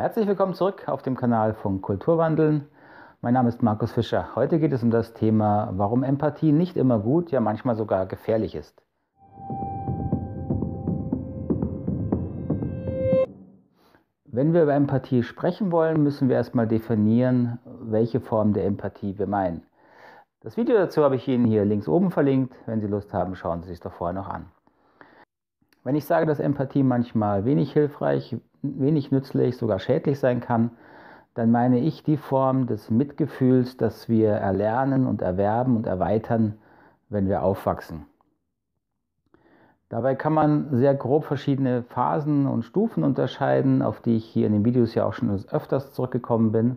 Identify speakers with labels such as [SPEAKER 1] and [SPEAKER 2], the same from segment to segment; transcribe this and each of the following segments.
[SPEAKER 1] Herzlich willkommen zurück auf dem Kanal von Kulturwandeln. Mein Name ist Markus Fischer. Heute geht es um das Thema, warum Empathie nicht immer gut, ja manchmal sogar gefährlich ist. Wenn wir über Empathie sprechen wollen, müssen wir erstmal definieren, welche Form der Empathie wir meinen. Das Video dazu habe ich Ihnen hier links oben verlinkt. Wenn Sie Lust haben, schauen Sie sich doch vorher noch an. Wenn ich sage, dass Empathie manchmal wenig hilfreich, wenig nützlich, sogar schädlich sein kann, dann meine ich die Form des Mitgefühls, das wir erlernen und erwerben und erweitern, wenn wir aufwachsen. Dabei kann man sehr grob verschiedene Phasen und Stufen unterscheiden, auf die ich hier in den Videos ja auch schon öfters zurückgekommen bin.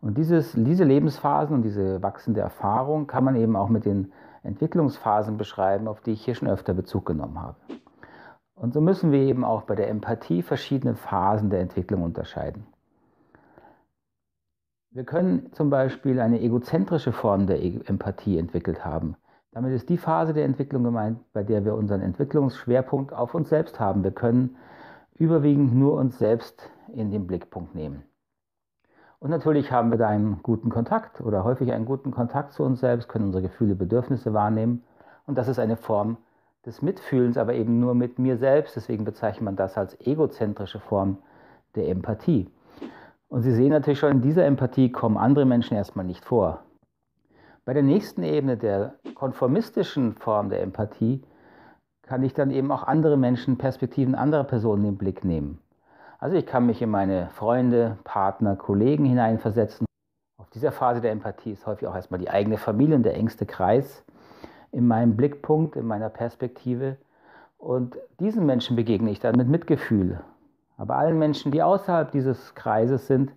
[SPEAKER 1] Und dieses, diese Lebensphasen und diese wachsende Erfahrung kann man eben auch mit den Entwicklungsphasen beschreiben, auf die ich hier schon öfter Bezug genommen habe. Und so müssen wir eben auch bei der Empathie verschiedene Phasen der Entwicklung unterscheiden. Wir können zum Beispiel eine egozentrische Form der e-, Empathie entwickelt haben. Damit ist die Phase der Entwicklung gemeint, bei der wir unseren Entwicklungsschwerpunkt auf uns selbst haben. Wir können überwiegend nur uns selbst in den Blickpunkt nehmen. Und natürlich haben wir da einen guten Kontakt oder häufig einen guten Kontakt zu uns selbst, können unsere Gefühle, Bedürfnisse wahrnehmen. Und das ist eine Form des Mitfühlens, aber eben nur mit mir selbst. Deswegen bezeichnet man das als egozentrische Form der Empathie. Und Sie sehen natürlich schon, in dieser Empathie kommen andere Menschen erstmal nicht vor. Bei der nächsten Ebene der konformistischen Form der Empathie kann ich dann eben auch andere Menschen, Perspektiven anderer Personen in den Blick nehmen. Also ich kann mich in meine Freunde, Partner, Kollegen hineinversetzen. Auf dieser Phase der Empathie ist häufig auch erstmal die eigene Familie und der engste Kreis in meinem Blickpunkt, in meiner Perspektive. Und diesen Menschen begegne ich dann mit Mitgefühl. Aber allen Menschen, die außerhalb dieses Kreises sind,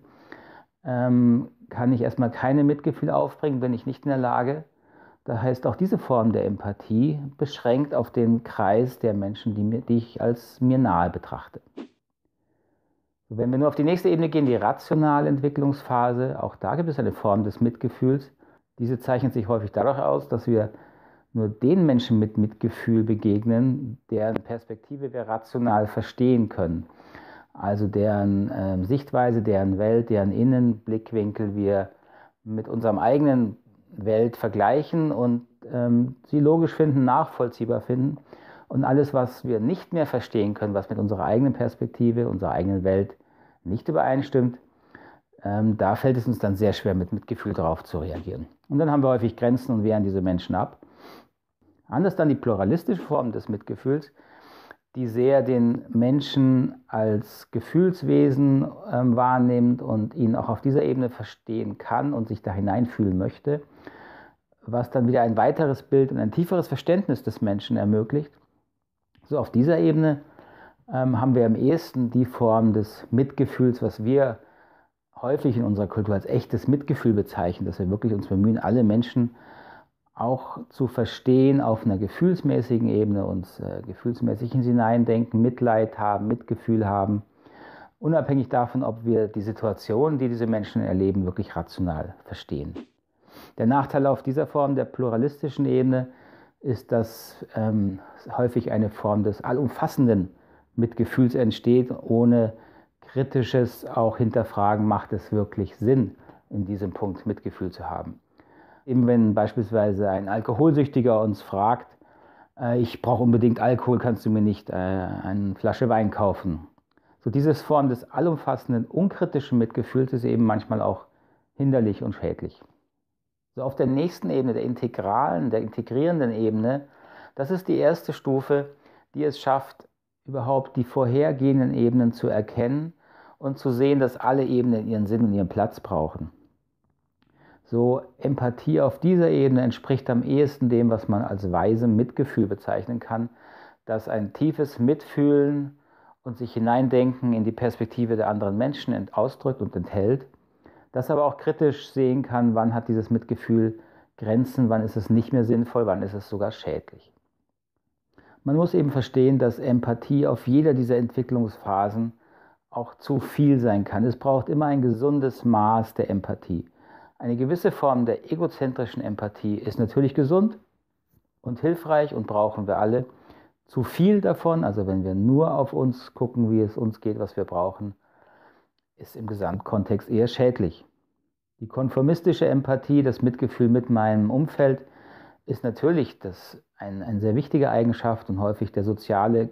[SPEAKER 1] ähm, kann ich erstmal keine Mitgefühl aufbringen, bin ich nicht in der Lage. Da heißt auch diese Form der Empathie beschränkt auf den Kreis der Menschen, die, mir, die ich als mir nahe betrachte. Wenn wir nur auf die nächste Ebene gehen, die rationale Entwicklungsphase, auch da gibt es eine Form des Mitgefühls. Diese zeichnet sich häufig dadurch aus, dass wir nur den Menschen mit Mitgefühl begegnen, deren Perspektive wir rational verstehen können also deren äh, Sichtweise, deren Welt, deren Innenblickwinkel wir mit unserem eigenen Welt vergleichen und ähm, sie logisch finden, nachvollziehbar finden. Und alles, was wir nicht mehr verstehen können, was mit unserer eigenen Perspektive, unserer eigenen Welt nicht übereinstimmt, ähm, da fällt es uns dann sehr schwer, mit Mitgefühl darauf zu reagieren. Und dann haben wir häufig Grenzen und wehren diese Menschen ab. Anders dann die pluralistische Form des Mitgefühls, die sehr den Menschen als Gefühlswesen ähm, wahrnimmt und ihn auch auf dieser Ebene verstehen kann und sich da hineinfühlen möchte, was dann wieder ein weiteres Bild und ein tieferes Verständnis des Menschen ermöglicht. So auf dieser Ebene ähm, haben wir am ehesten die Form des Mitgefühls, was wir häufig in unserer Kultur als echtes Mitgefühl bezeichnen, dass wir wirklich uns bemühen, alle Menschen auch zu verstehen auf einer gefühlsmäßigen Ebene, uns äh, gefühlsmäßig hineindenken, Mitleid haben, Mitgefühl haben, unabhängig davon, ob wir die Situation, die diese Menschen erleben, wirklich rational verstehen. Der Nachteil auf dieser Form der pluralistischen Ebene ist, dass ähm, häufig eine Form des allumfassenden Mitgefühls entsteht, ohne kritisches auch hinterfragen, macht es wirklich Sinn, in diesem Punkt Mitgefühl zu haben. Eben wenn beispielsweise ein Alkoholsüchtiger uns fragt, äh, ich brauche unbedingt Alkohol, kannst du mir nicht äh, eine Flasche Wein kaufen? So diese Form des allumfassenden, unkritischen Mitgefühls ist eben manchmal auch hinderlich und schädlich. So auf der nächsten Ebene, der integralen, der integrierenden Ebene, das ist die erste Stufe, die es schafft, überhaupt die vorhergehenden Ebenen zu erkennen und zu sehen, dass alle Ebenen ihren Sinn und ihren Platz brauchen. So Empathie auf dieser Ebene entspricht am ehesten dem, was man als weisem Mitgefühl bezeichnen kann, dass ein tiefes Mitfühlen und sich hineindenken in die Perspektive der anderen Menschen ausdrückt und enthält, das aber auch kritisch sehen kann, wann hat dieses Mitgefühl Grenzen, wann ist es nicht mehr sinnvoll, wann ist es sogar schädlich. Man muss eben verstehen, dass Empathie auf jeder dieser Entwicklungsphasen auch zu viel sein kann. Es braucht immer ein gesundes Maß der Empathie. Eine gewisse Form der egozentrischen Empathie ist natürlich gesund und hilfreich und brauchen wir alle. Zu viel davon, also wenn wir nur auf uns gucken, wie es uns geht, was wir brauchen, ist im Gesamtkontext eher schädlich. Die konformistische Empathie, das Mitgefühl mit meinem Umfeld, ist natürlich das ein, eine sehr wichtige Eigenschaft und häufig der soziale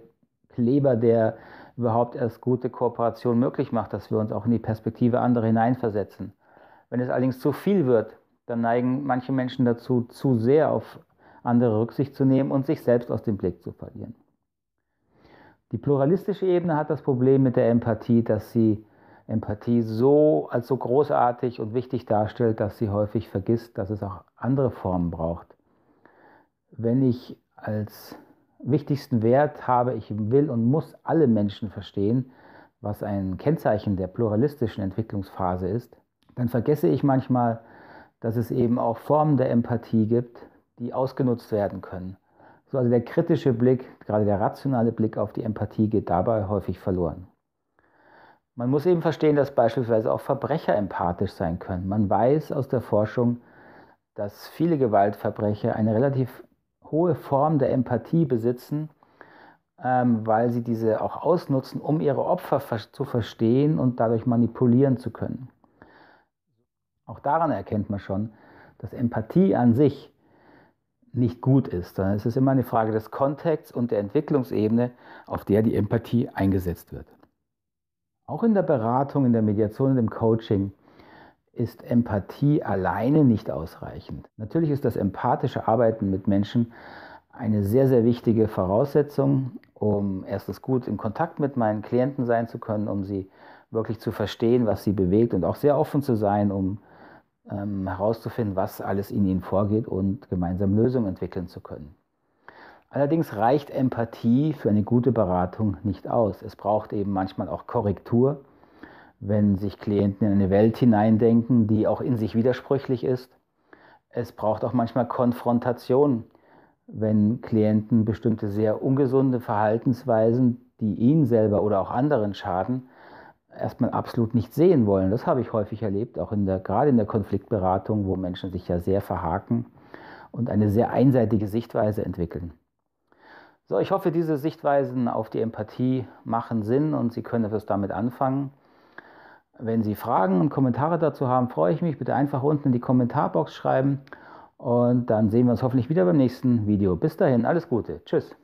[SPEAKER 1] Kleber, der überhaupt erst gute Kooperation möglich macht, dass wir uns auch in die Perspektive anderer hineinversetzen. Wenn es allerdings zu viel wird, dann neigen manche Menschen dazu, zu sehr auf andere Rücksicht zu nehmen und sich selbst aus dem Blick zu verlieren. Die pluralistische Ebene hat das Problem mit der Empathie, dass sie Empathie so als so großartig und wichtig darstellt, dass sie häufig vergisst, dass es auch andere Formen braucht. Wenn ich als wichtigsten Wert habe, ich will und muss alle Menschen verstehen, was ein Kennzeichen der pluralistischen Entwicklungsphase ist, dann vergesse ich manchmal, dass es eben auch Formen der Empathie gibt, die ausgenutzt werden können. So also der kritische Blick, gerade der rationale Blick auf die Empathie geht dabei häufig verloren. Man muss eben verstehen, dass beispielsweise auch Verbrecher empathisch sein können. Man weiß aus der Forschung, dass viele Gewaltverbrecher eine relativ hohe Form der Empathie besitzen, ähm, weil sie diese auch ausnutzen, um ihre Opfer zu verstehen und dadurch manipulieren zu können. Auch daran erkennt man schon, dass Empathie an sich nicht gut ist, sondern es ist immer eine Frage des Kontexts und der Entwicklungsebene, auf der die Empathie eingesetzt wird. Auch in der Beratung, in der Mediation und im Coaching ist Empathie alleine nicht ausreichend. Natürlich ist das empathische Arbeiten mit Menschen eine sehr, sehr wichtige Voraussetzung, um erstens gut in Kontakt mit meinen Klienten sein zu können, um sie wirklich zu verstehen, was sie bewegt und auch sehr offen zu sein, um ähm, herauszufinden, was alles in ihnen vorgeht und gemeinsam Lösungen entwickeln zu können. Allerdings reicht Empathie für eine gute Beratung nicht aus. Es braucht eben manchmal auch Korrektur wenn sich Klienten in eine Welt hineindenken, die auch in sich widersprüchlich ist. Es braucht auch manchmal Konfrontation, wenn Klienten bestimmte sehr ungesunde Verhaltensweisen, die ihnen selber oder auch anderen schaden, erstmal absolut nicht sehen wollen. Das habe ich häufig erlebt, auch in der, gerade in der Konfliktberatung, wo Menschen sich ja sehr verhaken und eine sehr einseitige Sichtweise entwickeln. So, ich hoffe, diese Sichtweisen auf die Empathie machen Sinn und Sie können etwas damit anfangen. Wenn Sie Fragen und Kommentare dazu haben, freue ich mich. Bitte einfach unten in die Kommentarbox schreiben und dann sehen wir uns hoffentlich wieder beim nächsten Video. Bis dahin, alles Gute. Tschüss.